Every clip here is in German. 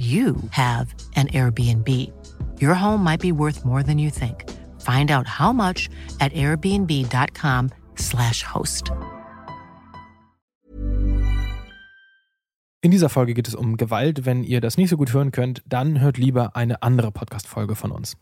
you have an Airbnb. Your home might be worth more than you think. Find out how much at airbnb.com/slash host. In dieser Folge geht es um Gewalt. Wenn ihr das nicht so gut hören könnt, dann hört lieber eine andere Podcast-Folge von uns.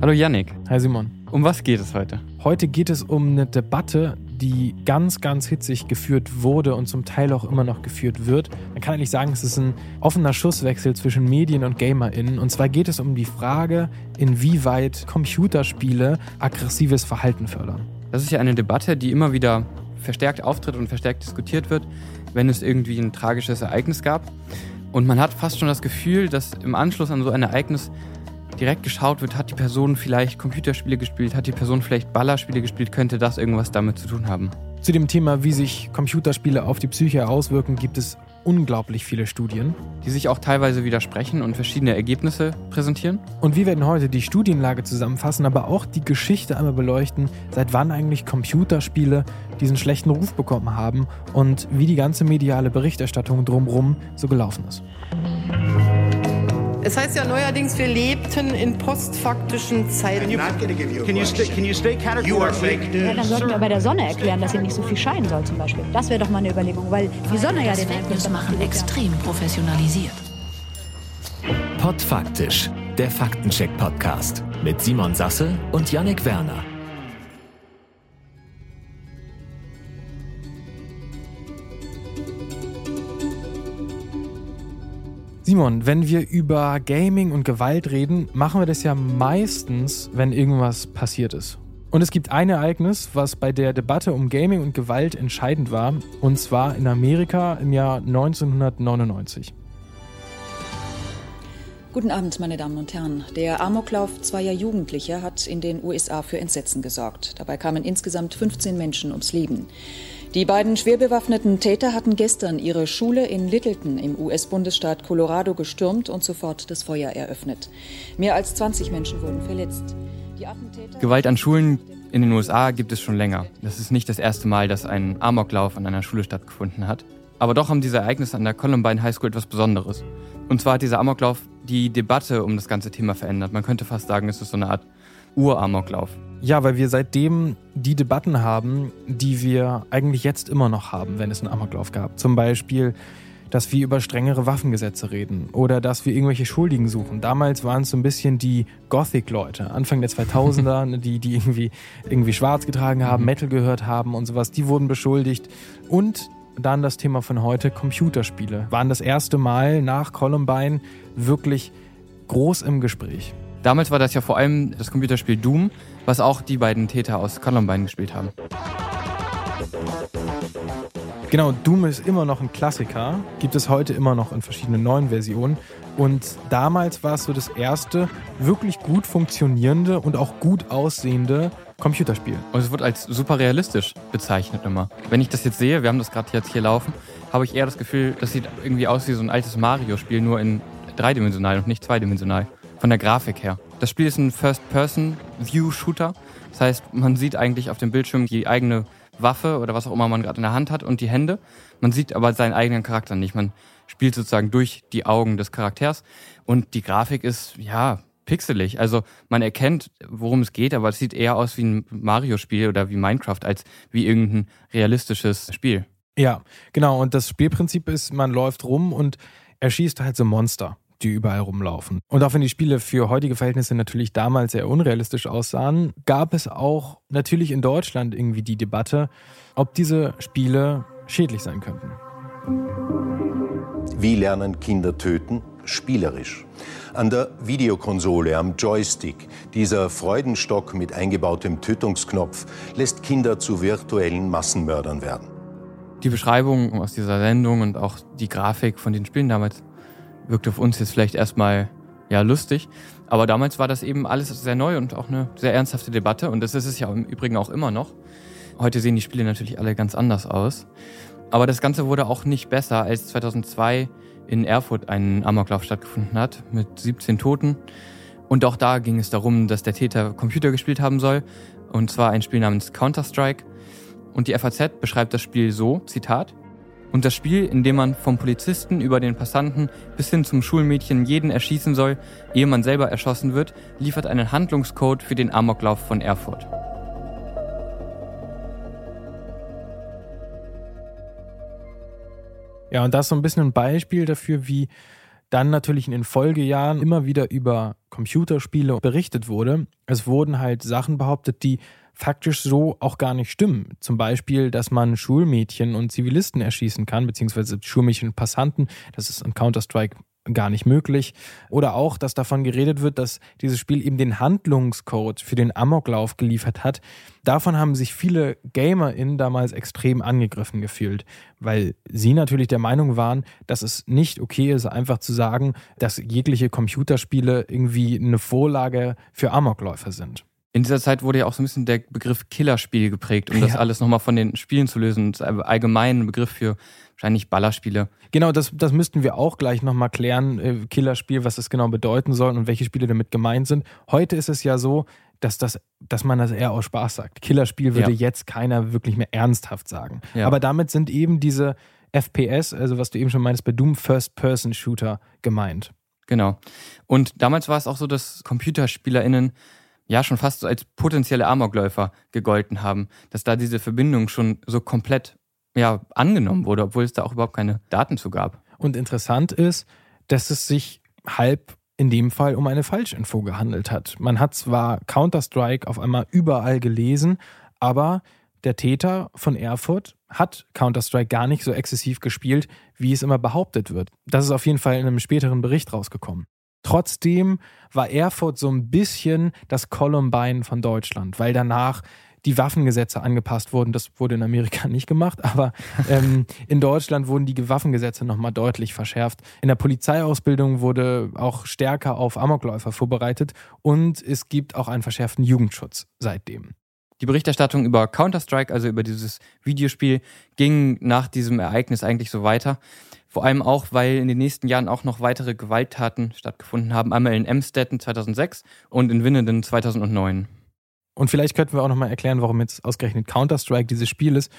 Hallo Yannick. Hi Simon. Um was geht es heute? Heute geht es um eine Debatte, die ganz, ganz hitzig geführt wurde und zum Teil auch immer noch geführt wird. Man kann eigentlich sagen, es ist ein offener Schusswechsel zwischen Medien und GamerInnen. Und zwar geht es um die Frage, inwieweit Computerspiele aggressives Verhalten fördern. Das ist ja eine Debatte, die immer wieder verstärkt auftritt und verstärkt diskutiert wird, wenn es irgendwie ein tragisches Ereignis gab. Und man hat fast schon das Gefühl, dass im Anschluss an so ein Ereignis direkt geschaut wird, hat die Person vielleicht Computerspiele gespielt, hat die Person vielleicht Ballerspiele gespielt, könnte das irgendwas damit zu tun haben. Zu dem Thema, wie sich Computerspiele auf die Psyche auswirken, gibt es unglaublich viele Studien. Die sich auch teilweise widersprechen und verschiedene Ergebnisse präsentieren. Und wir werden heute die Studienlage zusammenfassen, aber auch die Geschichte einmal beleuchten, seit wann eigentlich Computerspiele diesen schlechten Ruf bekommen haben und wie die ganze mediale Berichterstattung drumherum so gelaufen ist. Es heißt ja neuerdings, wir lebten in postfaktischen Zeiten. Ja, dann sollten wir bei der Sonne erklären, dass sie nicht so viel scheinen soll zum Beispiel. Das wäre doch mal eine Überlegung, weil die Sonne ja das den Fake News machen extrem professionalisiert. Podfaktisch, der Faktencheck-Podcast mit Simon Sasse und Yannick Werner. Simon, wenn wir über Gaming und Gewalt reden, machen wir das ja meistens, wenn irgendwas passiert ist. Und es gibt ein Ereignis, was bei der Debatte um Gaming und Gewalt entscheidend war, und zwar in Amerika im Jahr 1999. Guten Abend, meine Damen und Herren. Der Amoklauf zweier Jugendlicher hat in den USA für Entsetzen gesorgt. Dabei kamen insgesamt 15 Menschen ums Leben. Die beiden schwer bewaffneten Täter hatten gestern ihre Schule in Littleton im US-Bundesstaat Colorado gestürmt und sofort das Feuer eröffnet. Mehr als 20 Menschen wurden verletzt. Gewalt an Schulen in den USA gibt es schon länger. Das ist nicht das erste Mal, dass ein Amoklauf an einer Schule stattgefunden hat. Aber doch haben diese Ereignisse an der Columbine High School etwas Besonderes. Und zwar hat dieser Amoklauf die Debatte um das ganze Thema verändert. Man könnte fast sagen, es ist so eine Art Uramoklauf. Ja, weil wir seitdem die Debatten haben, die wir eigentlich jetzt immer noch haben, wenn es einen Amoklauf gab. Zum Beispiel, dass wir über strengere Waffengesetze reden oder dass wir irgendwelche Schuldigen suchen. Damals waren es so ein bisschen die Gothic-Leute, Anfang der 2000er, die, die irgendwie, irgendwie schwarz getragen haben, Metal gehört haben und sowas. Die wurden beschuldigt. Und dann das Thema von heute, Computerspiele. Waren das erste Mal nach Columbine wirklich groß im Gespräch. Damals war das ja vor allem das Computerspiel Doom, was auch die beiden Täter aus Columbine gespielt haben. Genau, Doom ist immer noch ein Klassiker, gibt es heute immer noch in verschiedenen neuen Versionen. Und damals war es so das erste wirklich gut funktionierende und auch gut aussehende Computerspiel. Und es wird als super realistisch bezeichnet immer. Wenn ich das jetzt sehe, wir haben das gerade jetzt hier laufen, habe ich eher das Gefühl, das sieht irgendwie aus wie so ein altes Mario-Spiel, nur in dreidimensional und nicht zweidimensional. Von der Grafik her. Das Spiel ist ein First-Person-View-Shooter. Das heißt, man sieht eigentlich auf dem Bildschirm die eigene Waffe oder was auch immer man gerade in der Hand hat und die Hände. Man sieht aber seinen eigenen Charakter nicht. Man spielt sozusagen durch die Augen des Charakters und die Grafik ist, ja, pixelig. Also man erkennt, worum es geht, aber es sieht eher aus wie ein Mario-Spiel oder wie Minecraft als wie irgendein realistisches Spiel. Ja, genau. Und das Spielprinzip ist, man läuft rum und erschießt halt so Monster die überall rumlaufen. Und auch wenn die Spiele für heutige Verhältnisse natürlich damals sehr unrealistisch aussahen, gab es auch natürlich in Deutschland irgendwie die Debatte, ob diese Spiele schädlich sein könnten. Wie lernen Kinder töten? Spielerisch. An der Videokonsole, am Joystick, dieser Freudenstock mit eingebautem Tötungsknopf lässt Kinder zu virtuellen Massenmördern werden. Die Beschreibung aus dieser Sendung und auch die Grafik von den Spielen damals wirkte auf uns jetzt vielleicht erstmal ja lustig. Aber damals war das eben alles sehr neu und auch eine sehr ernsthafte Debatte. Und das ist es ja im Übrigen auch immer noch. Heute sehen die Spiele natürlich alle ganz anders aus. Aber das Ganze wurde auch nicht besser, als 2002 in Erfurt ein Amoklauf stattgefunden hat mit 17 Toten. Und auch da ging es darum, dass der Täter Computer gespielt haben soll. Und zwar ein Spiel namens Counter-Strike. Und die FAZ beschreibt das Spiel so, Zitat, und das Spiel, in dem man vom Polizisten über den Passanten bis hin zum Schulmädchen jeden erschießen soll, ehe man selber erschossen wird, liefert einen Handlungscode für den Amoklauf von Erfurt. Ja, und das ist so ein bisschen ein Beispiel dafür, wie dann natürlich in den Folgejahren immer wieder über Computerspiele berichtet wurde. Es wurden halt Sachen behauptet, die faktisch so auch gar nicht stimmen. Zum Beispiel, dass man Schulmädchen und Zivilisten erschießen kann, beziehungsweise Schulmädchen und Passanten. Das ist in Counter-Strike gar nicht möglich. Oder auch, dass davon geredet wird, dass dieses Spiel eben den Handlungscode für den Amoklauf geliefert hat. Davon haben sich viele GamerInnen damals extrem angegriffen gefühlt, weil sie natürlich der Meinung waren, dass es nicht okay ist, einfach zu sagen, dass jegliche Computerspiele irgendwie eine Vorlage für Amokläufer sind. In dieser Zeit wurde ja auch so ein bisschen der Begriff Killerspiel geprägt, um ja. das alles nochmal von den Spielen zu lösen. Allgemein ein Begriff für wahrscheinlich Ballerspiele. Genau, das, das müssten wir auch gleich nochmal klären, äh, Killerspiel, was das genau bedeuten soll und welche Spiele damit gemeint sind. Heute ist es ja so, dass, das, dass man das eher aus Spaß sagt. Killerspiel würde ja. jetzt keiner wirklich mehr ernsthaft sagen. Ja. Aber damit sind eben diese FPS, also was du eben schon meinst, bei Doom First-Person-Shooter gemeint. Genau. Und damals war es auch so, dass ComputerspielerInnen ja schon fast als potenzielle Amokläufer gegolten haben, dass da diese Verbindung schon so komplett ja, angenommen wurde, obwohl es da auch überhaupt keine Daten zu gab. Und interessant ist, dass es sich halb in dem Fall um eine Falschinfo gehandelt hat. Man hat zwar Counter-Strike auf einmal überall gelesen, aber der Täter von Erfurt hat Counter-Strike gar nicht so exzessiv gespielt, wie es immer behauptet wird. Das ist auf jeden Fall in einem späteren Bericht rausgekommen. Trotzdem war Erfurt so ein bisschen das Columbine von Deutschland, weil danach die Waffengesetze angepasst wurden. Das wurde in Amerika nicht gemacht, aber ähm, in Deutschland wurden die Waffengesetze nochmal deutlich verschärft. In der Polizeiausbildung wurde auch stärker auf Amokläufer vorbereitet und es gibt auch einen verschärften Jugendschutz seitdem. Die Berichterstattung über Counter-Strike, also über dieses Videospiel, ging nach diesem Ereignis eigentlich so weiter. Vor allem auch, weil in den nächsten Jahren auch noch weitere Gewalttaten stattgefunden haben. Einmal in Emstetten 2006 und in Winnenden 2009. Und vielleicht könnten wir auch nochmal erklären, warum jetzt ausgerechnet Counter-Strike dieses Spiel ist,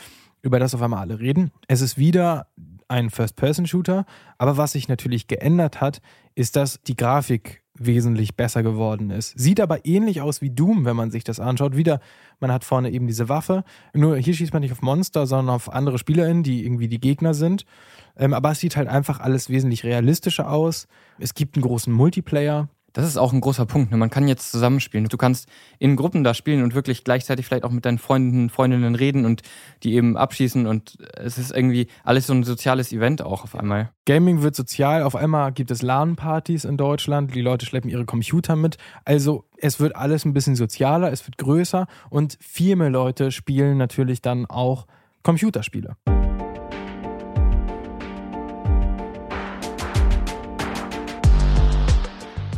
über das auf einmal alle reden. Es ist wieder ein First-Person-Shooter, aber was sich natürlich geändert hat, ist, dass die Grafik wesentlich besser geworden ist. Sieht aber ähnlich aus wie Doom, wenn man sich das anschaut. Wieder, man hat vorne eben diese Waffe. Nur hier schießt man nicht auf Monster, sondern auf andere SpielerInnen, die irgendwie die Gegner sind. Ähm, aber es sieht halt einfach alles wesentlich realistischer aus. Es gibt einen großen Multiplayer. Das ist auch ein großer Punkt. Ne? Man kann jetzt zusammenspielen. Du kannst in Gruppen da spielen und wirklich gleichzeitig vielleicht auch mit deinen Freunden, Freundinnen reden und die eben abschießen. Und es ist irgendwie alles so ein soziales Event auch auf einmal. Gaming wird sozial. Auf einmal gibt es LAN-Partys in Deutschland. Die Leute schleppen ihre Computer mit. Also es wird alles ein bisschen sozialer, es wird größer und viel mehr Leute spielen natürlich dann auch Computerspiele.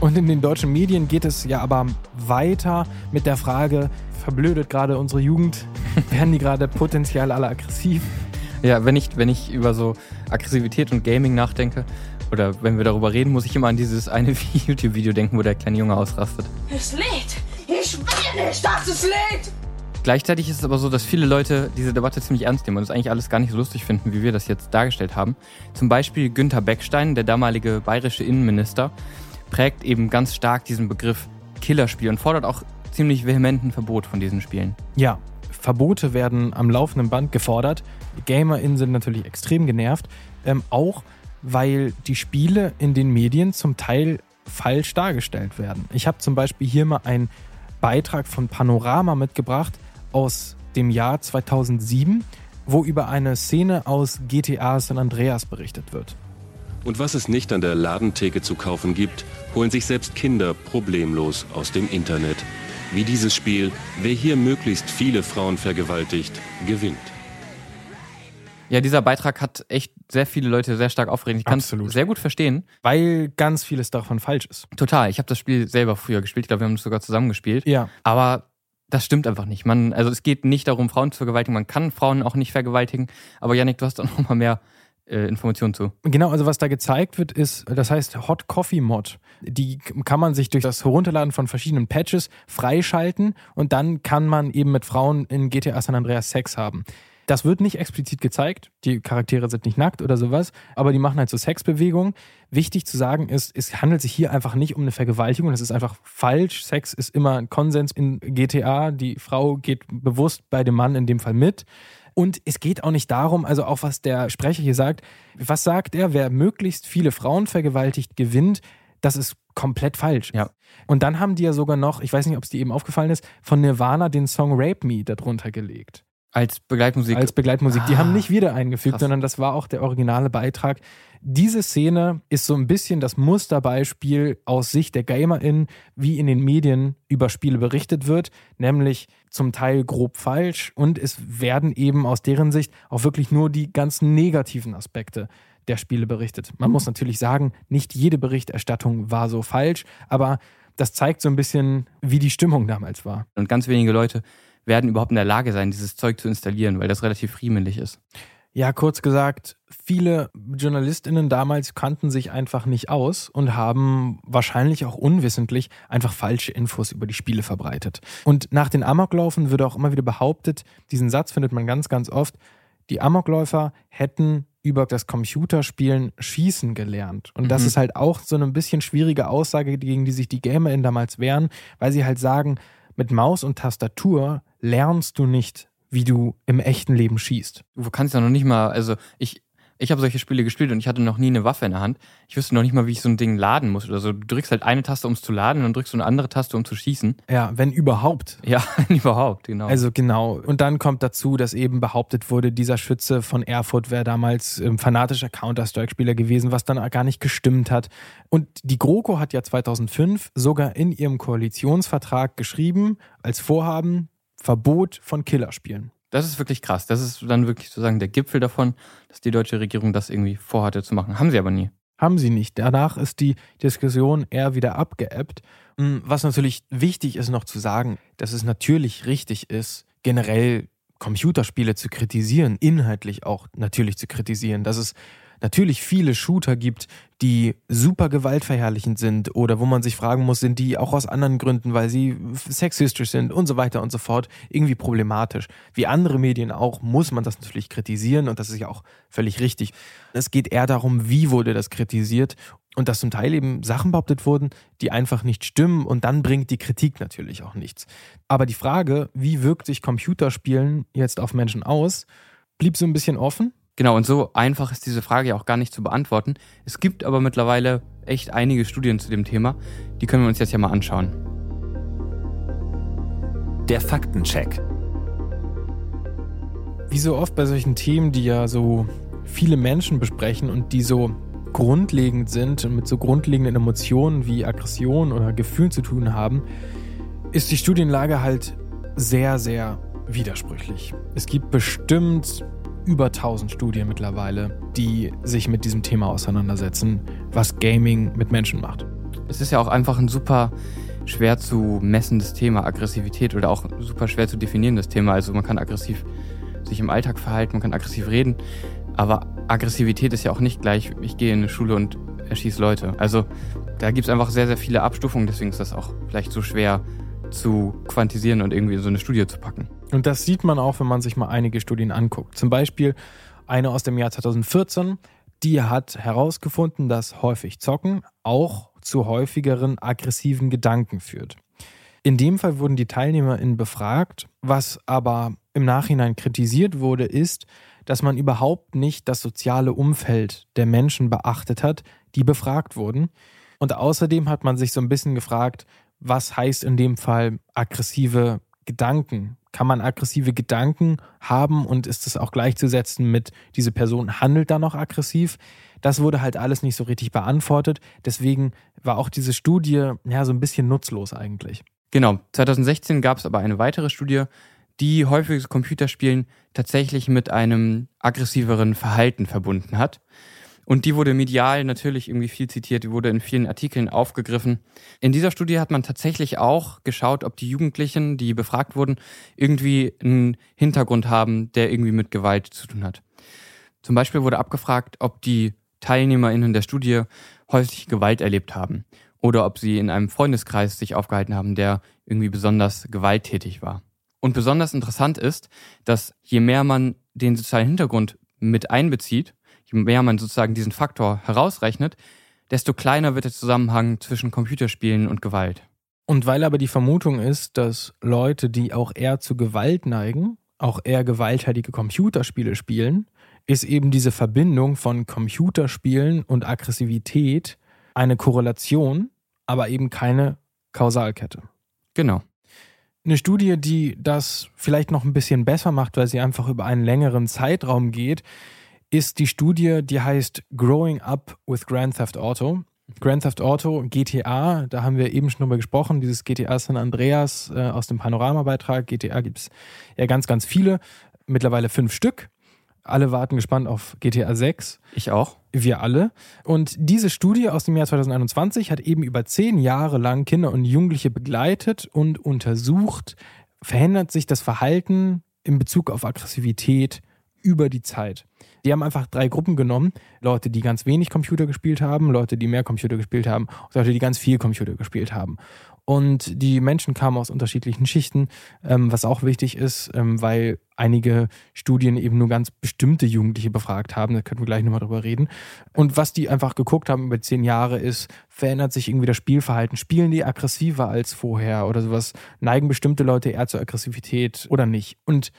Und in den deutschen Medien geht es ja aber weiter mit der Frage, verblödet gerade unsere Jugend? Werden die gerade potenziell alle aggressiv? Ja, wenn ich, wenn ich über so Aggressivität und Gaming nachdenke, oder wenn wir darüber reden, muss ich immer an dieses eine YouTube-Video denken, wo der kleine Junge ausrastet. Es lädt! Ich will nicht, dass es lädt! Gleichzeitig ist es aber so, dass viele Leute diese Debatte ziemlich ernst nehmen und es eigentlich alles gar nicht so lustig finden, wie wir das jetzt dargestellt haben. Zum Beispiel Günther Beckstein, der damalige bayerische Innenminister, prägt eben ganz stark diesen Begriff Killerspiel und fordert auch ziemlich vehementen Verbot von diesen Spielen. Ja, Verbote werden am laufenden Band gefordert. GamerInnen sind natürlich extrem genervt, ähm, auch weil die Spiele in den Medien zum Teil falsch dargestellt werden. Ich habe zum Beispiel hier mal einen Beitrag von Panorama mitgebracht aus dem Jahr 2007, wo über eine Szene aus GTA San Andreas berichtet wird. Und was es nicht an der Ladentheke zu kaufen gibt, holen sich selbst Kinder problemlos aus dem Internet. Wie dieses Spiel, wer hier möglichst viele Frauen vergewaltigt, gewinnt. Ja, dieser Beitrag hat echt sehr viele Leute sehr stark aufgeregt. Ich kann es sehr gut verstehen. Weil ganz vieles davon falsch ist. Total. Ich habe das Spiel selber früher gespielt. Ich glaube, wir haben es sogar zusammen gespielt. Ja. Aber das stimmt einfach nicht. Man, also es geht nicht darum, Frauen zu vergewaltigen. Man kann Frauen auch nicht vergewaltigen. Aber Yannick, du hast da noch mal mehr äh, Informationen zu. Genau, also was da gezeigt wird, ist, das heißt Hot Coffee Mod. Die kann man sich durch das Herunterladen von verschiedenen Patches freischalten und dann kann man eben mit Frauen in GTA San Andreas Sex haben. Das wird nicht explizit gezeigt. Die Charaktere sind nicht nackt oder sowas, aber die machen halt so Sexbewegungen. Wichtig zu sagen ist, es handelt sich hier einfach nicht um eine Vergewaltigung. Das ist einfach falsch. Sex ist immer ein Konsens in GTA. Die Frau geht bewusst bei dem Mann in dem Fall mit. Und es geht auch nicht darum, also auch was der Sprecher hier sagt, was sagt er, wer möglichst viele Frauen vergewaltigt, gewinnt. Das ist komplett falsch. Ja. Und dann haben die ja sogar noch, ich weiß nicht, ob es dir eben aufgefallen ist, von Nirvana den Song Rape Me darunter gelegt. Als Begleitmusik. Als Begleitmusik. Ah, die haben nicht wieder eingefügt, krass. sondern das war auch der originale Beitrag. Diese Szene ist so ein bisschen das Musterbeispiel aus Sicht der GamerInnen, wie in den Medien über Spiele berichtet wird, nämlich zum Teil grob falsch und es werden eben aus deren Sicht auch wirklich nur die ganz negativen Aspekte der Spiele berichtet. Man muss natürlich sagen, nicht jede Berichterstattung war so falsch, aber das zeigt so ein bisschen, wie die Stimmung damals war. Und ganz wenige Leute werden überhaupt in der Lage sein, dieses Zeug zu installieren, weil das relativ friemelig ist. Ja, kurz gesagt, viele JournalistInnen damals kannten sich einfach nicht aus und haben wahrscheinlich auch unwissentlich einfach falsche Infos über die Spiele verbreitet. Und nach den Amoklaufen wird auch immer wieder behauptet, diesen Satz findet man ganz, ganz oft, die Amokläufer hätten über das Computerspielen schießen gelernt. Und das Mhm. ist halt auch so eine bisschen schwierige Aussage, gegen die sich die GamerInnen damals wehren, weil sie halt sagen, mit Maus und Tastatur lernst du nicht, wie du im echten Leben schießt. Du kannst ja noch nicht mal, also ich, ich habe solche Spiele gespielt und ich hatte noch nie eine Waffe in der Hand. Ich wüsste noch nicht mal, wie ich so ein Ding laden muss oder so. Du drückst halt eine Taste, um es zu laden und dann drückst du eine andere Taste, um zu schießen. Ja, wenn überhaupt. Ja, wenn überhaupt, genau. Also genau. Und dann kommt dazu, dass eben behauptet wurde, dieser Schütze von Erfurt wäre damals ähm, fanatischer Counter-Strike-Spieler gewesen, was dann gar nicht gestimmt hat. Und die GroKo hat ja 2005 sogar in ihrem Koalitionsvertrag geschrieben, als Vorhaben, Verbot von Killerspielen. Das ist wirklich krass. Das ist dann wirklich sozusagen der Gipfel davon, dass die deutsche Regierung das irgendwie vorhatte zu machen. Haben sie aber nie. Haben sie nicht. Danach ist die Diskussion eher wieder abgeebbt. Mm, Was natürlich wichtig ist noch zu sagen, dass es natürlich richtig ist, generell Computerspiele zu kritisieren, inhaltlich auch natürlich zu kritisieren, dass es natürlich viele Shooter gibt, die super gewaltverherrlichend sind oder wo man sich fragen muss, sind die auch aus anderen Gründen, weil sie sexistisch sind und so weiter und so fort, irgendwie problematisch. Wie andere Medien auch, muss man das natürlich kritisieren und das ist ja auch völlig richtig. Es geht eher darum, wie wurde das kritisiert und dass zum Teil eben Sachen behauptet wurden, die einfach nicht stimmen und dann bringt die Kritik natürlich auch nichts. Aber die Frage, wie wirkt sich Computerspielen jetzt auf Menschen aus, blieb so ein bisschen offen. Genau, und so einfach ist diese Frage ja auch gar nicht zu beantworten. Es gibt aber mittlerweile echt einige Studien zu dem Thema. Die können wir uns jetzt ja mal anschauen. Der Faktencheck. Wie so oft bei solchen Themen, die ja so viele Menschen besprechen und die so grundlegend sind und mit so grundlegenden Emotionen wie Aggression oder Gefühlen zu tun haben, ist die Studienlage halt sehr, sehr widersprüchlich. Es gibt bestimmt über 1000 Studien mittlerweile, die sich mit diesem Thema auseinandersetzen, was Gaming mit Menschen macht. Es ist ja auch einfach ein super schwer zu messendes Thema, Aggressivität oder auch super schwer zu definierendes Thema. Also man kann aggressiv sich im Alltag verhalten, man kann aggressiv reden, aber Aggressivität ist ja auch nicht gleich, ich gehe in eine Schule und erschieße Leute. Also da gibt es einfach sehr, sehr viele Abstufungen, deswegen ist das auch vielleicht so schwer zu quantisieren und irgendwie in so eine Studie zu packen. Und das sieht man auch, wenn man sich mal einige Studien anguckt. Zum Beispiel eine aus dem Jahr 2014, die hat herausgefunden, dass häufig Zocken auch zu häufigeren aggressiven Gedanken führt. In dem Fall wurden die TeilnehmerInnen befragt, was aber im Nachhinein kritisiert wurde, ist, dass man überhaupt nicht das soziale Umfeld der Menschen beachtet hat, die befragt wurden. Und außerdem hat man sich so ein bisschen gefragt, was heißt in dem Fall aggressive Gedanken? Kann man aggressive Gedanken haben und ist es auch gleichzusetzen mit, diese Person handelt da noch aggressiv? Das wurde halt alles nicht so richtig beantwortet. Deswegen war auch diese Studie ja so ein bisschen nutzlos eigentlich. Genau, 2016 gab es aber eine weitere Studie, die häufiges Computerspielen tatsächlich mit einem aggressiveren Verhalten verbunden hat. Und die wurde medial natürlich irgendwie viel zitiert, die wurde in vielen Artikeln aufgegriffen. In dieser Studie hat man tatsächlich auch geschaut, ob die Jugendlichen, die befragt wurden, irgendwie einen Hintergrund haben, der irgendwie mit Gewalt zu tun hat. Zum Beispiel wurde abgefragt, ob die TeilnehmerInnen der Studie häusliche Gewalt erlebt haben oder ob sie in einem Freundeskreis sich aufgehalten haben, der irgendwie besonders gewalttätig war. Und besonders interessant ist, dass je mehr man den sozialen Hintergrund mit einbezieht, je mehr man sozusagen diesen Faktor herausrechnet, desto kleiner wird der Zusammenhang zwischen Computerspielen und Gewalt. Und weil aber die Vermutung ist, dass Leute, die auch eher zu Gewalt neigen, auch eher gewalttätige Computerspiele spielen, ist eben diese Verbindung von Computerspielen und Aggressivität eine Korrelation, aber eben keine Kausalkette. Genau. Eine Studie, die das vielleicht noch ein bisschen besser macht, weil sie einfach über einen längeren Zeitraum geht, ist die Studie, die heißt Growing Up with Grand Theft Auto. Grand Theft Auto, GTA, da haben wir eben schon drüber gesprochen, dieses GTA San Andreas äh, aus dem Panoramabeitrag. GTA gibt es ja ganz, ganz viele, mittlerweile fünf Stück. Alle warten gespannt auf GTA 6. Ich auch. Wir alle. Und diese Studie aus dem Jahr 2021 hat eben über zehn Jahre lang Kinder und Jugendliche begleitet und untersucht, verändert sich das Verhalten in Bezug auf Aggressivität über die Zeit. Die haben einfach drei Gruppen genommen. Leute, die ganz wenig Computer gespielt haben, Leute, die mehr Computer gespielt haben und Leute, die ganz viel Computer gespielt haben. Und die Menschen kamen aus unterschiedlichen Schichten, ähm, was auch wichtig ist, ähm, weil einige Studien eben nur ganz bestimmte Jugendliche befragt haben. Da können wir gleich nochmal drüber reden. Und was die einfach geguckt haben über zehn Jahre ist, verändert sich irgendwie das Spielverhalten? Spielen die aggressiver als vorher oder sowas? Neigen bestimmte Leute eher zur Aggressivität oder nicht? Und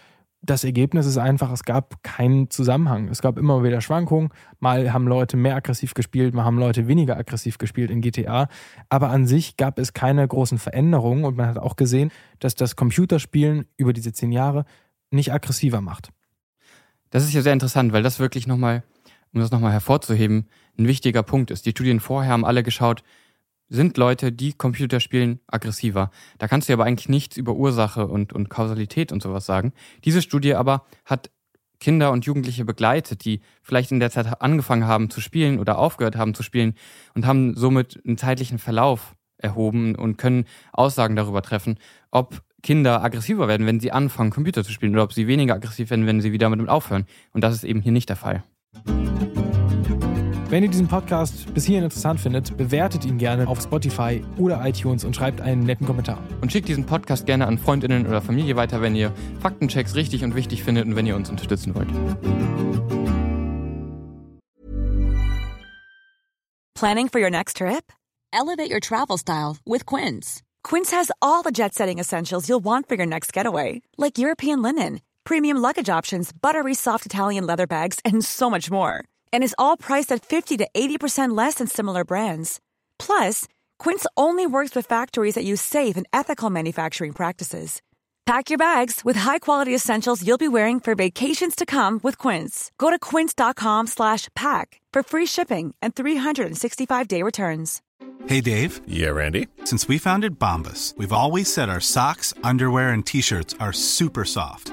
das Ergebnis ist einfach, es gab keinen Zusammenhang. Es gab immer wieder Schwankungen. Mal haben Leute mehr aggressiv gespielt, mal haben Leute weniger aggressiv gespielt in GTA. Aber an sich gab es keine großen Veränderungen und man hat auch gesehen, dass das Computerspielen über diese zehn Jahre nicht aggressiver macht. Das ist ja sehr interessant, weil das wirklich nochmal, um das nochmal hervorzuheben, ein wichtiger Punkt ist. Die Studien vorher haben alle geschaut, sind Leute, die Computer spielen, aggressiver. Da kannst du aber eigentlich nichts über Ursache und, und Kausalität und sowas sagen. Diese Studie aber hat Kinder und Jugendliche begleitet, die vielleicht in der Zeit angefangen haben zu spielen oder aufgehört haben zu spielen und haben somit einen zeitlichen Verlauf erhoben und können Aussagen darüber treffen, ob Kinder aggressiver werden, wenn sie anfangen, Computer zu spielen oder ob sie weniger aggressiv werden, wenn sie wieder mit dem aufhören. Und das ist eben hier nicht der Fall. Wenn ihr diesen Podcast bis hierhin interessant findet, bewertet ihn gerne auf Spotify oder iTunes und schreibt einen netten Kommentar. Und schickt diesen Podcast gerne an Freundinnen oder Familie weiter, wenn ihr Faktenchecks richtig und wichtig findet und wenn ihr uns unterstützen wollt. Planning for your next trip? Elevate your travel style with Quince. Quince has all the jet-setting essentials you'll want for your next getaway, like European linen, premium luggage options, buttery soft Italian leather bags, and so much more. And is all priced at 50 to 80% less than similar brands. Plus, Quince only works with factories that use safe and ethical manufacturing practices. Pack your bags with high-quality essentials you'll be wearing for vacations to come with Quince. Go to quince.com/pack for free shipping and 365-day returns. Hey Dave. Yeah, Randy. Since we founded Bombus, we've always said our socks, underwear and t-shirts are super soft.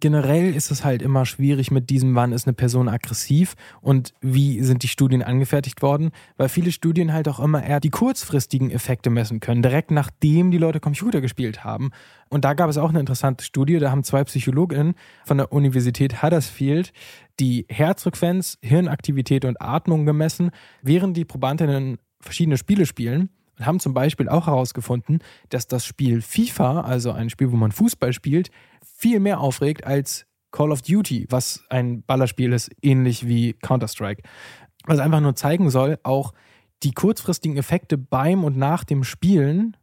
Generell ist es halt immer schwierig mit diesem, wann ist eine Person aggressiv und wie sind die Studien angefertigt worden, weil viele Studien halt auch immer eher die kurzfristigen Effekte messen können, direkt nachdem die Leute Computer gespielt haben. Und da gab es auch eine interessante Studie, da haben zwei Psychologinnen von der Universität Huddersfield die Herzfrequenz, Hirnaktivität und Atmung gemessen, während die Probandinnen verschiedene Spiele spielen haben zum Beispiel auch herausgefunden, dass das Spiel FIFA, also ein Spiel, wo man Fußball spielt, viel mehr aufregt als Call of Duty, was ein Ballerspiel ist, ähnlich wie Counter-Strike. Was einfach nur zeigen soll, auch die kurzfristigen Effekte beim und nach dem Spielen,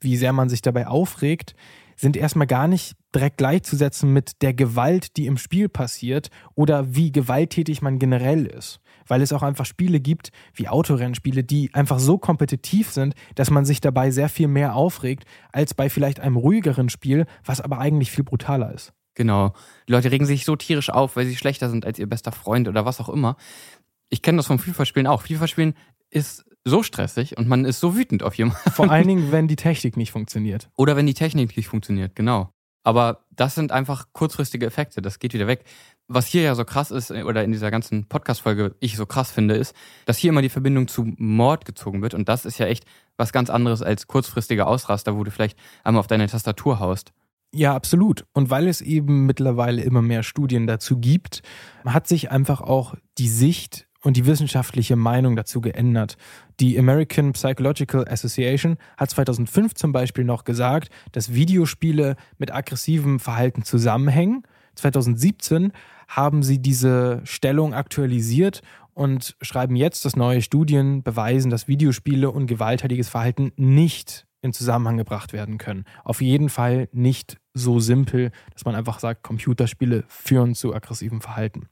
wie sehr man sich dabei aufregt, sind erstmal gar nicht direkt gleichzusetzen mit der Gewalt, die im Spiel passiert oder wie gewalttätig man generell ist. Weil es auch einfach Spiele gibt, wie Autorennspiele, die einfach so kompetitiv sind, dass man sich dabei sehr viel mehr aufregt, als bei vielleicht einem ruhigeren Spiel, was aber eigentlich viel brutaler ist. Genau. Die Leute regen sich so tierisch auf, weil sie schlechter sind als ihr bester Freund oder was auch immer. Ich kenne das vom FIFA-Spielen auch. FIFA-Spielen ist so stressig und man ist so wütend auf jemanden. Vor allen Dingen, wenn die Technik nicht funktioniert. Oder wenn die Technik nicht funktioniert, genau. Aber das sind einfach kurzfristige Effekte, das geht wieder weg. Was hier ja so krass ist, oder in dieser ganzen Podcast-Folge ich so krass finde, ist, dass hier immer die Verbindung zu Mord gezogen wird. Und das ist ja echt was ganz anderes als kurzfristiger Ausraster, wo du vielleicht einmal auf deine Tastatur haust. Ja, absolut. Und weil es eben mittlerweile immer mehr Studien dazu gibt, hat sich einfach auch die Sicht und die wissenschaftliche Meinung dazu geändert. Die American Psychological Association hat 2005 zum Beispiel noch gesagt, dass Videospiele mit aggressivem Verhalten zusammenhängen. 2017 haben sie diese Stellung aktualisiert und schreiben jetzt, dass neue Studien beweisen, dass Videospiele und gewalttätiges Verhalten nicht in Zusammenhang gebracht werden können. Auf jeden Fall nicht so simpel, dass man einfach sagt, Computerspiele führen zu aggressivem Verhalten.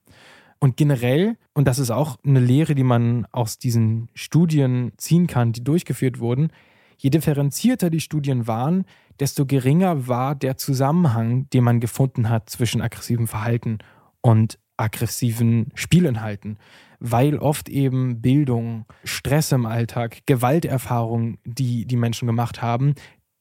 Und generell, und das ist auch eine Lehre, die man aus diesen Studien ziehen kann, die durchgeführt wurden, je differenzierter die Studien waren, desto geringer war der Zusammenhang, den man gefunden hat zwischen aggressivem Verhalten und aggressiven Spielinhalten, weil oft eben Bildung, Stress im Alltag, Gewalterfahrungen, die die Menschen gemacht haben,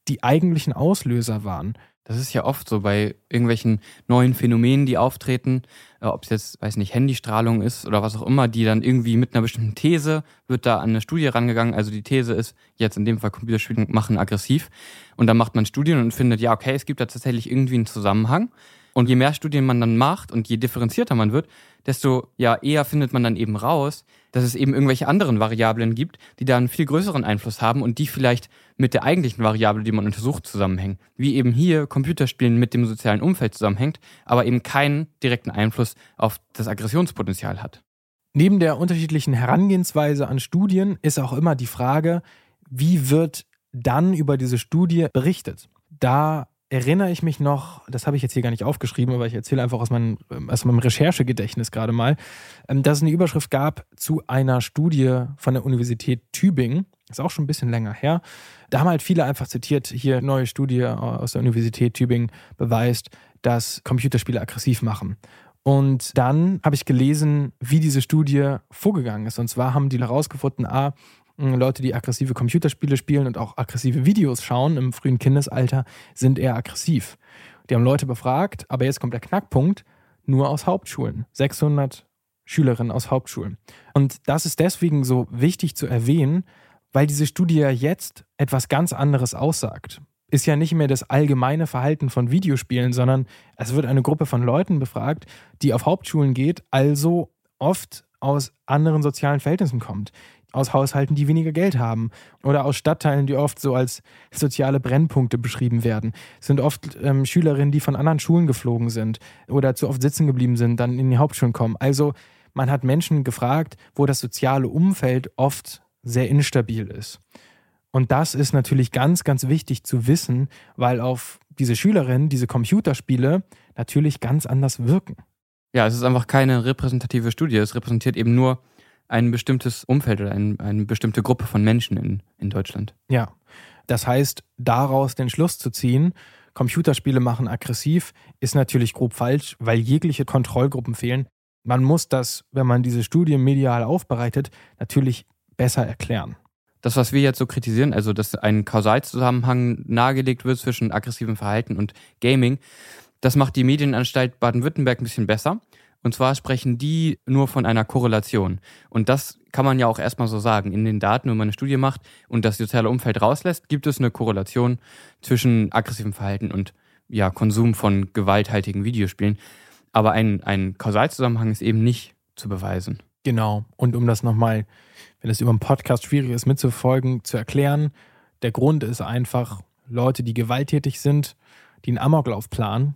die eigentlichen Auslöser waren. Das ist ja oft so bei irgendwelchen neuen Phänomenen, die auftreten, äh, ob es jetzt, weiß nicht, Handystrahlung ist oder was auch immer, die dann irgendwie mit einer bestimmten These wird da an eine Studie rangegangen. Also die These ist jetzt in dem Fall Computerspiele machen aggressiv. Und dann macht man Studien und findet, ja, okay, es gibt da tatsächlich irgendwie einen Zusammenhang. Und je mehr Studien man dann macht und je differenzierter man wird, desto ja eher findet man dann eben raus, dass es eben irgendwelche anderen Variablen gibt, die da einen viel größeren Einfluss haben und die vielleicht mit der eigentlichen Variable, die man untersucht, zusammenhängen. Wie eben hier Computerspielen mit dem sozialen Umfeld zusammenhängt, aber eben keinen direkten Einfluss auf das Aggressionspotenzial hat. Neben der unterschiedlichen Herangehensweise an Studien ist auch immer die Frage, wie wird dann über diese Studie berichtet? Da erinnere ich mich noch, das habe ich jetzt hier gar nicht aufgeschrieben, aber ich erzähle einfach aus meinem, aus meinem Recherchegedächtnis gerade mal, ähm, dass es eine Überschrift gab zu einer Studie von der Universität Tübingen. Ist auch schon ein bisschen länger her. Da haben halt viele einfach zitiert, hier neue Studie aus der Universität Tübingen beweist, dass Computerspiele aggressiv machen. Und dann habe ich gelesen, wie diese Studie vorgegangen ist. Und zwar haben die herausgefunden, a, Leute, die aggressive Computerspiele spielen und auch aggressive Videos schauen im frühen Kindesalter, sind eher aggressiv. Die haben Leute befragt, aber jetzt kommt der Knackpunkt, nur aus Hauptschulen. 600 Schülerinnen aus Hauptschulen. Und das ist deswegen so wichtig zu erwähnen, weil diese Studie ja jetzt etwas ganz anderes aussagt. Ist ja nicht mehr das allgemeine Verhalten von Videospielen, sondern es wird eine Gruppe von Leuten befragt, die auf Hauptschulen geht, also oft aus anderen sozialen Verhältnissen kommt aus Haushalten, die weniger Geld haben oder aus Stadtteilen, die oft so als soziale Brennpunkte beschrieben werden. Es sind oft ähm, Schülerinnen, die von anderen Schulen geflogen sind oder zu oft sitzen geblieben sind, dann in die Hauptschulen kommen. Also man hat Menschen gefragt, wo das soziale Umfeld oft sehr instabil ist. Und das ist natürlich ganz, ganz wichtig zu wissen, weil auf diese Schülerinnen diese Computerspiele natürlich ganz anders wirken. Ja, es ist einfach keine repräsentative Studie. Es repräsentiert eben nur ein bestimmtes Umfeld oder ein, eine bestimmte Gruppe von Menschen in, in Deutschland. Ja, das heißt, daraus den Schluss zu ziehen, Computerspiele machen aggressiv, ist natürlich grob falsch, weil jegliche Kontrollgruppen fehlen. Man muss das, wenn man diese Studie medial aufbereitet, natürlich besser erklären. Das, was wir jetzt so kritisieren, also dass ein Kausalzusammenhang nahegelegt wird zwischen aggressivem Verhalten und Gaming, das macht die Medienanstalt Baden-Württemberg ein bisschen besser. Und zwar sprechen die nur von einer Korrelation. Und das kann man ja auch erstmal so sagen. In den Daten, wenn man eine Studie macht und das soziale Umfeld rauslässt, gibt es eine Korrelation zwischen aggressivem Verhalten und ja, Konsum von gewalthaltigen Videospielen. Aber ein, ein Kausalzusammenhang ist eben nicht zu beweisen. Genau. Und um das nochmal, wenn es über einen Podcast schwierig ist mitzufolgen, zu erklären, der Grund ist einfach, Leute, die gewalttätig sind, die einen Amoklauf planen,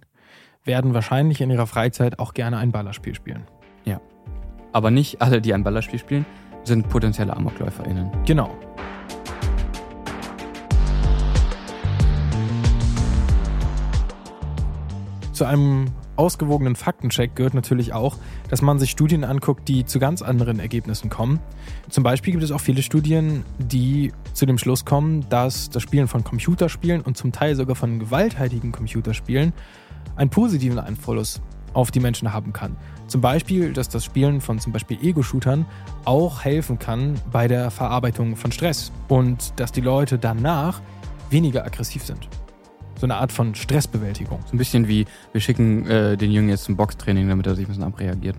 werden wahrscheinlich in ihrer Freizeit auch gerne ein Ballerspiel spielen. Ja. Aber nicht alle, die ein Ballerspiel spielen, sind potenzielle AmokläuferInnen. zu einem ausgewogenen Faktencheck gehört natürlich auch, dass man sich Studien anguckt, die zu ganz anderen Ergebnissen kommen. Zum Beispiel gibt es auch viele Studien, die zu dem Schluss kommen, dass das Spielen von Computerspielen und zum Teil sogar von gewalttätigen Computerspielen einen positiven Einfluss auf die Menschen haben kann. Zum Beispiel, dass das Spielen von zum Beispiel Ego-Shootern auch helfen kann bei der Verarbeitung von Stress und dass die Leute danach weniger aggressiv sind. So eine Art von Stressbewältigung. So ein bisschen wie, wir schicken äh, den Jungen jetzt zum Boxtraining, damit er sich ein bisschen abreagiert.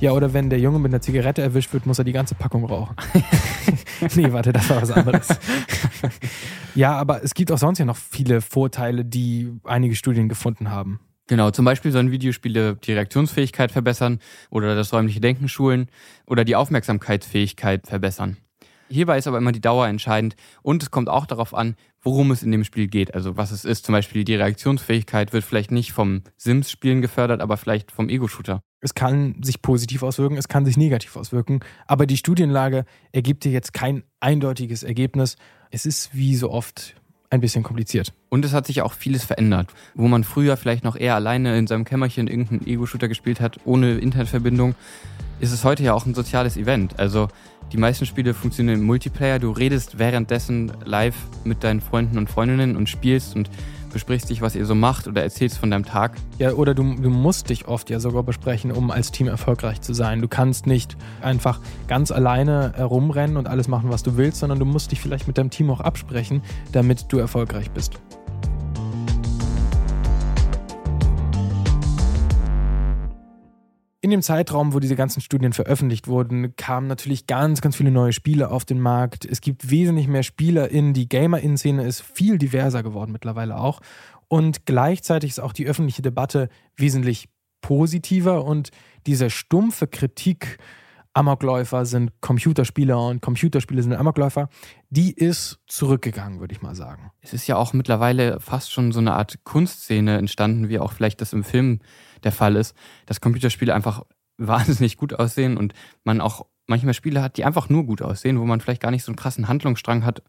Ja, oder wenn der Junge mit einer Zigarette erwischt wird, muss er die ganze Packung rauchen. nee, warte, das war was anderes. ja, aber es gibt auch sonst ja noch viele Vorteile, die einige Studien gefunden haben. Genau, zum Beispiel sollen Videospiele die Reaktionsfähigkeit verbessern oder das räumliche Denken schulen oder die Aufmerksamkeitsfähigkeit verbessern. Hierbei ist aber immer die Dauer entscheidend und es kommt auch darauf an, worum es in dem Spiel geht. Also was es ist. Zum Beispiel die Reaktionsfähigkeit wird vielleicht nicht vom Sims-Spielen gefördert, aber vielleicht vom Ego-Shooter. Es kann sich positiv auswirken, es kann sich negativ auswirken, aber die Studienlage ergibt dir jetzt kein eindeutiges Ergebnis. Es ist wie so oft ein bisschen kompliziert. Und es hat sich auch vieles verändert. Wo man früher vielleicht noch eher alleine in seinem Kämmerchen irgendeinen Ego-Shooter gespielt hat, ohne Internetverbindung, ist es heute ja auch ein soziales Event. Also die meisten Spiele funktionieren im Multiplayer. Du redest währenddessen live mit deinen Freunden und Freundinnen und spielst und besprichst dich, was ihr so macht oder erzählst von deinem Tag. Ja, oder du, du musst dich oft ja sogar besprechen, um als Team erfolgreich zu sein. Du kannst nicht einfach ganz alleine herumrennen und alles machen, was du willst, sondern du musst dich vielleicht mit deinem Team auch absprechen, damit du erfolgreich bist. In dem Zeitraum, wo diese ganzen Studien veröffentlicht wurden, kamen natürlich ganz, ganz viele neue Spiele auf den Markt. Es gibt wesentlich mehr SpielerInnen. Die Gamer-In-Szene ist viel diverser geworden mittlerweile auch. Und gleichzeitig ist auch die öffentliche Debatte wesentlich positiver und diese stumpfe Kritik, Amokläufer sind Computerspieler und Computerspiele sind Amokläufer, die ist zurückgegangen, würde ich mal sagen. Es ist ja auch mittlerweile fast schon so eine Art Kunstszene entstanden, wie auch vielleicht das im Film der Fall ist, dass Computerspiele einfach wahnsinnig gut aussehen und man auch manchmal Spiele hat, die einfach nur gut aussehen, wo man vielleicht gar nicht so einen krassen Handlungsstrang hat,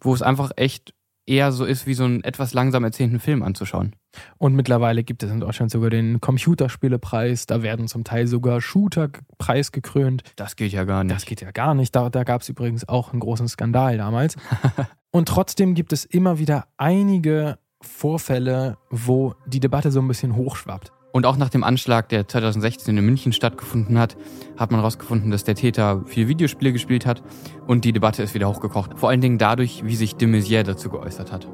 wo es einfach echt eher so ist, wie so einen etwas langsam erzählten Film anzuschauen. Und mittlerweile gibt es in Deutschland sogar den Computerspielepreis. Da werden zum Teil sogar Shooter preisgekrönt. Das geht ja gar nicht. Das geht ja gar nicht. Da, da gab es übrigens auch einen großen Skandal damals. Und trotzdem gibt es immer wieder einige Vorfälle, wo die Debatte so ein bisschen hochschwappt. Und auch nach dem Anschlag, der 2016 in München stattgefunden hat, hat man herausgefunden, dass der Täter viel Videospiele gespielt hat und die Debatte ist wieder hochgekocht. Vor allen Dingen dadurch, wie sich de Maizière dazu geäußert hat.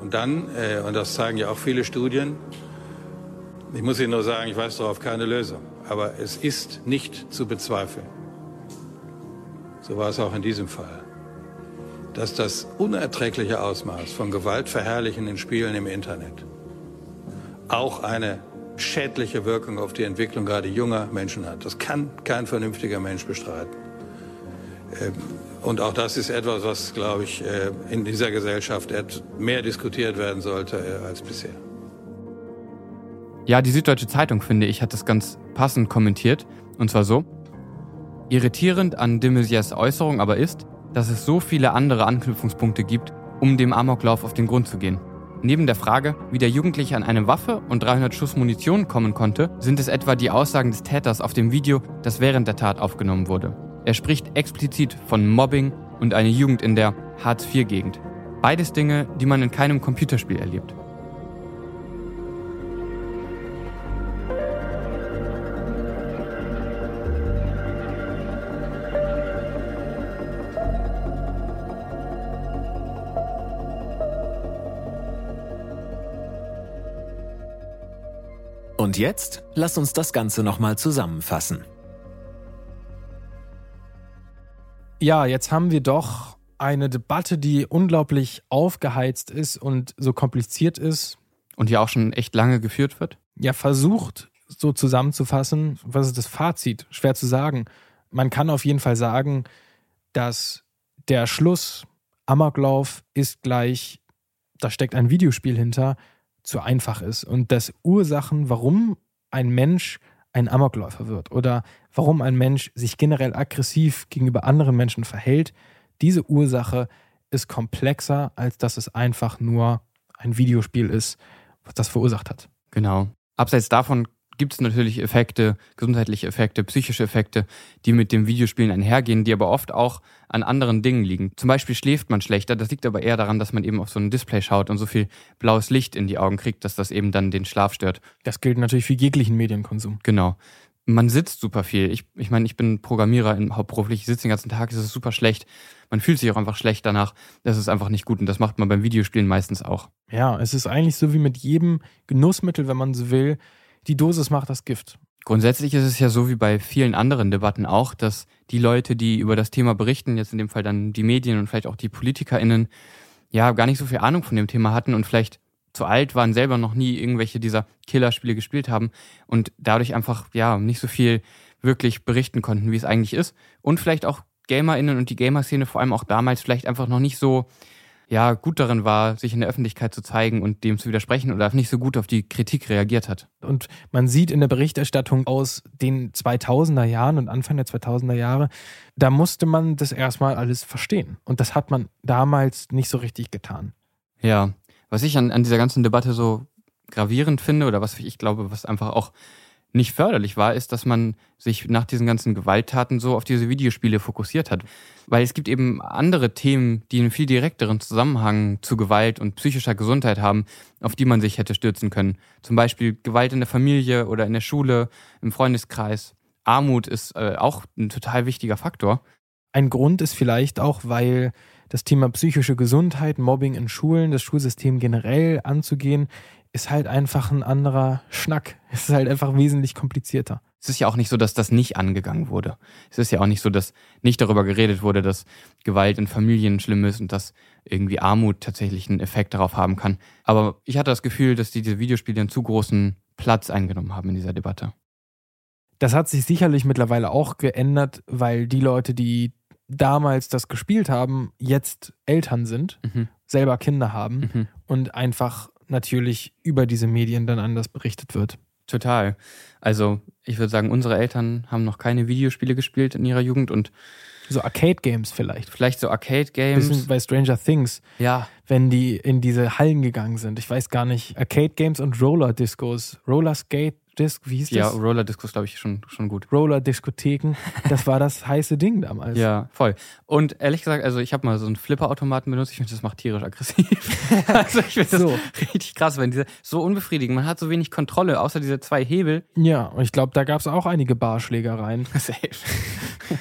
Und dann, äh, und das zeigen ja auch viele Studien, ich muss Ihnen nur sagen, ich weiß darauf keine Lösung, aber es ist nicht zu bezweifeln, so war es auch in diesem Fall, dass das unerträgliche Ausmaß von gewaltverherrlichenden Spielen im Internet auch eine schädliche Wirkung auf die Entwicklung gerade junger Menschen hat. Das kann kein vernünftiger Mensch bestreiten. Ähm, und auch das ist etwas, was, glaube ich, äh, in dieser Gesellschaft mehr diskutiert werden sollte äh, als bisher. Ja, die Süddeutsche Zeitung, finde ich, hat das ganz passend kommentiert. Und zwar so. Irritierend an de Maizières Äußerung aber ist, dass es so viele andere Anknüpfungspunkte gibt, um dem Amoklauf auf den Grund zu gehen. Neben der Frage, wie der Jugendliche an eine Waffe und 300 Schuss Munition kommen konnte, sind es etwa die Aussagen des Täters auf dem Video, das während der Tat aufgenommen wurde. Er spricht explizit von Mobbing und eine Jugend in der Hartz-IV-Gegend. Beides Dinge, die man in keinem Computerspiel erlebt. Und jetzt lass uns das Ganze nochmal zusammenfassen. Ja, jetzt haben wir doch eine Debatte, die unglaublich aufgeheizt ist und so kompliziert ist. Und ja auch schon echt lange geführt wird. Ja, versucht so zusammenzufassen. Was ist das Fazit? Schwer zu sagen. Man kann auf jeden Fall sagen, dass der Schluss Amoklauf ist gleich, da steckt ein Videospiel hinter, zu einfach ist und dass Ursachen, warum ein Mensch ein Amokläufer wird oder warum ein Mensch sich generell aggressiv gegenüber anderen Menschen verhält, diese Ursache ist komplexer, als dass es einfach nur ein Videospiel ist, was das verursacht hat. Genau. Abseits davon gibt es natürlich Effekte, gesundheitliche Effekte, psychische Effekte, die mit dem Videospielen einhergehen, die aber oft auch an anderen Dingen liegen. Zum Beispiel schläft man schlechter, das liegt aber eher daran, dass man eben auf so ein Display schaut und so viel blaues Licht in die Augen kriegt, dass das eben dann den Schlaf stört. Das gilt natürlich für jeglichen Medienkonsum. Genau. Man sitzt super viel. Ich, ich meine, ich bin Programmierer hauptberuflich, ich sitze den ganzen Tag, es ist super schlecht. Man fühlt sich auch einfach schlecht danach. Das ist einfach nicht gut und das macht man beim Videospielen meistens auch. Ja, es ist eigentlich so wie mit jedem Genussmittel, wenn man so will die Dosis macht das Gift. Grundsätzlich ist es ja so wie bei vielen anderen Debatten auch, dass die Leute, die über das Thema berichten, jetzt in dem Fall dann die Medien und vielleicht auch die PolitikerInnen, ja, gar nicht so viel Ahnung von dem Thema hatten und vielleicht zu alt waren, selber noch nie irgendwelche dieser Killerspiele gespielt haben und dadurch einfach, ja, nicht so viel wirklich berichten konnten, wie es eigentlich ist. Und vielleicht auch GamerInnen und die Gamer-Szene vor allem auch damals vielleicht einfach noch nicht so ja gut darin war, sich in der Öffentlichkeit zu zeigen und dem zu widersprechen oder nicht so gut auf die Kritik reagiert hat. Und man sieht in der Berichterstattung aus den 2000er Jahren und Anfang der 2000er Jahre, da musste man das erstmal alles verstehen. Und das hat man damals nicht so richtig getan. Ja, was ich an, an dieser ganzen Debatte so gravierend finde oder was ich glaube, was einfach auch nicht förderlich war, ist, dass man sich nach diesen ganzen Gewalttaten so auf diese Videospiele fokussiert hat. Weil es gibt eben andere Themen, die einen viel direkteren Zusammenhang zu Gewalt und psychischer Gesundheit haben, auf die man sich hätte stürzen können. Zum Beispiel Gewalt in der Familie oder in der Schule, im Freundeskreis. Armut ist äh, auch ein total wichtiger Faktor. Ein Grund ist vielleicht auch, weil das Thema psychische Gesundheit, Mobbing in Schulen, das Schulsystem generell anzugehen, ist halt einfach ein anderer Schnack. Es ist halt einfach wesentlich komplizierter. Es ist ja auch nicht so, dass das nicht angegangen wurde. Es ist ja auch nicht so, dass nicht darüber geredet wurde, dass Gewalt in Familien schlimm ist und dass irgendwie Armut tatsächlich einen Effekt darauf haben kann. Aber ich hatte das Gefühl, dass diese Videospiele einen zu großen Platz eingenommen haben in dieser Debatte. Das hat sich sicherlich mittlerweile auch geändert, weil die Leute, die damals das gespielt haben, jetzt Eltern sind, mhm. selber Kinder haben mhm. und einfach natürlich über diese Medien dann anders berichtet wird. Total. Also ich würde sagen, unsere Eltern haben noch keine Videospiele gespielt in ihrer Jugend und so Arcade-Games vielleicht. Vielleicht so Arcade-Games. Bisschen bei Stranger Things. Ja. Wenn die in diese Hallen gegangen sind. Ich weiß gar nicht. Arcade-Games und Roller-Discos. Roller-Skate Disc, wie hieß das? Ja, Roller Discos, glaube ich, schon, schon gut. Roller Diskotheken, das war das heiße Ding damals. Ja, voll. Und ehrlich gesagt, also ich habe mal so einen Flipper-Automaten benutzt, ich finde, das macht tierisch aggressiv. also ich finde so. das richtig krass, wenn diese so unbefriedigend, man hat so wenig Kontrolle, außer diese zwei Hebel. Ja, und ich glaube, da gab es auch einige Barschlägereien. Safe.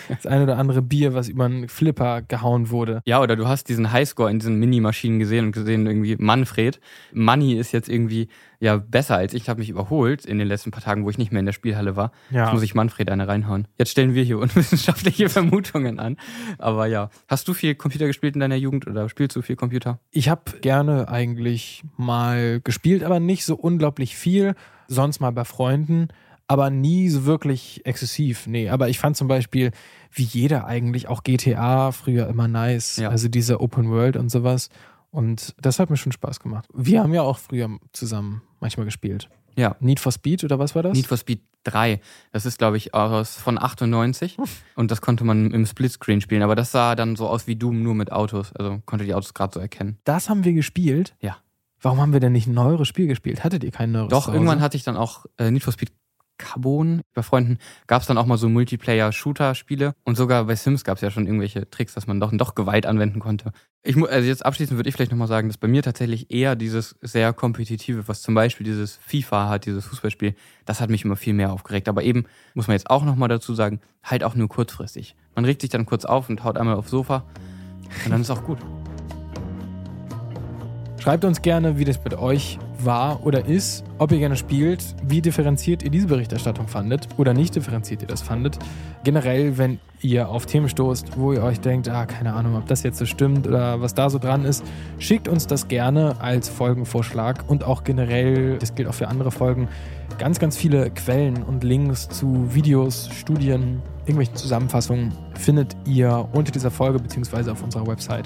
das eine oder andere Bier, was über einen Flipper gehauen wurde. Ja, oder du hast diesen Highscore in diesen Minimaschinen gesehen und gesehen irgendwie, Manfred, Money ist jetzt irgendwie ja besser als ich. Ich habe mich überholt in den letzten paar Tagen, wo ich nicht mehr in der Spielhalle war. Ja. Jetzt muss ich Manfred eine reinhauen. Jetzt stellen wir hier unwissenschaftliche Vermutungen an. Aber ja, hast du viel Computer gespielt in deiner Jugend oder spielst du viel Computer? Ich habe gerne eigentlich mal gespielt, aber nicht so unglaublich viel. Sonst mal bei Freunden aber nie so wirklich exzessiv. Nee, aber ich fand zum Beispiel, wie jeder eigentlich, auch GTA früher immer nice. Ja. Also diese Open World und sowas. Und das hat mir schon Spaß gemacht. Wir haben ja auch früher zusammen manchmal gespielt. Ja. Need for Speed oder was war das? Need for Speed 3. Das ist, glaube ich, aus von 98. und das konnte man im Splitscreen spielen. Aber das sah dann so aus wie Doom, nur mit Autos. Also konnte die Autos gerade so erkennen. Das haben wir gespielt? Ja. Warum haben wir denn nicht ein neueres Spiel gespielt? Hattet ihr kein neueres? Doch, irgendwann hatte ich dann auch äh, Need for Speed Carbon. Bei Freunden gab es dann auch mal so Multiplayer-Shooter-Spiele und sogar bei Sims gab es ja schon irgendwelche Tricks, dass man doch, doch Gewalt anwenden konnte. Ich, also jetzt abschließend würde ich vielleicht nochmal sagen, dass bei mir tatsächlich eher dieses sehr kompetitive, was zum Beispiel dieses FIFA hat, dieses Fußballspiel, das hat mich immer viel mehr aufgeregt. Aber eben, muss man jetzt auch nochmal dazu sagen, halt auch nur kurzfristig. Man regt sich dann kurz auf und haut einmal aufs Sofa und dann ist auch gut. Schreibt uns gerne, wie das mit euch war oder ist, ob ihr gerne spielt, wie differenziert ihr diese Berichterstattung fandet oder nicht differenziert ihr das fandet. Generell, wenn ihr auf Themen stoßt, wo ihr euch denkt, ah, keine Ahnung, ob das jetzt so stimmt oder was da so dran ist, schickt uns das gerne als Folgenvorschlag und auch generell, das gilt auch für andere Folgen, ganz, ganz viele Quellen und Links zu Videos, Studien, irgendwelchen Zusammenfassungen findet ihr unter dieser Folge bzw. auf unserer Website.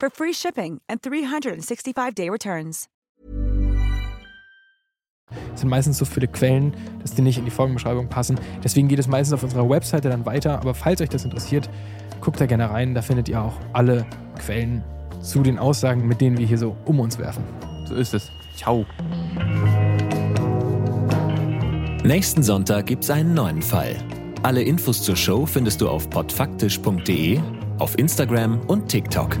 for free shipping and 365-day returns. Es sind meistens so viele Quellen, dass die nicht in die Folgenbeschreibung passen. Deswegen geht es meistens auf unserer Webseite dann weiter. Aber falls euch das interessiert, guckt da gerne rein. Da findet ihr auch alle Quellen zu den Aussagen, mit denen wir hier so um uns werfen. So ist es. Ciao. Nächsten Sonntag gibt's einen neuen Fall. Alle Infos zur Show findest du auf podfaktisch.de, auf Instagram und TikTok.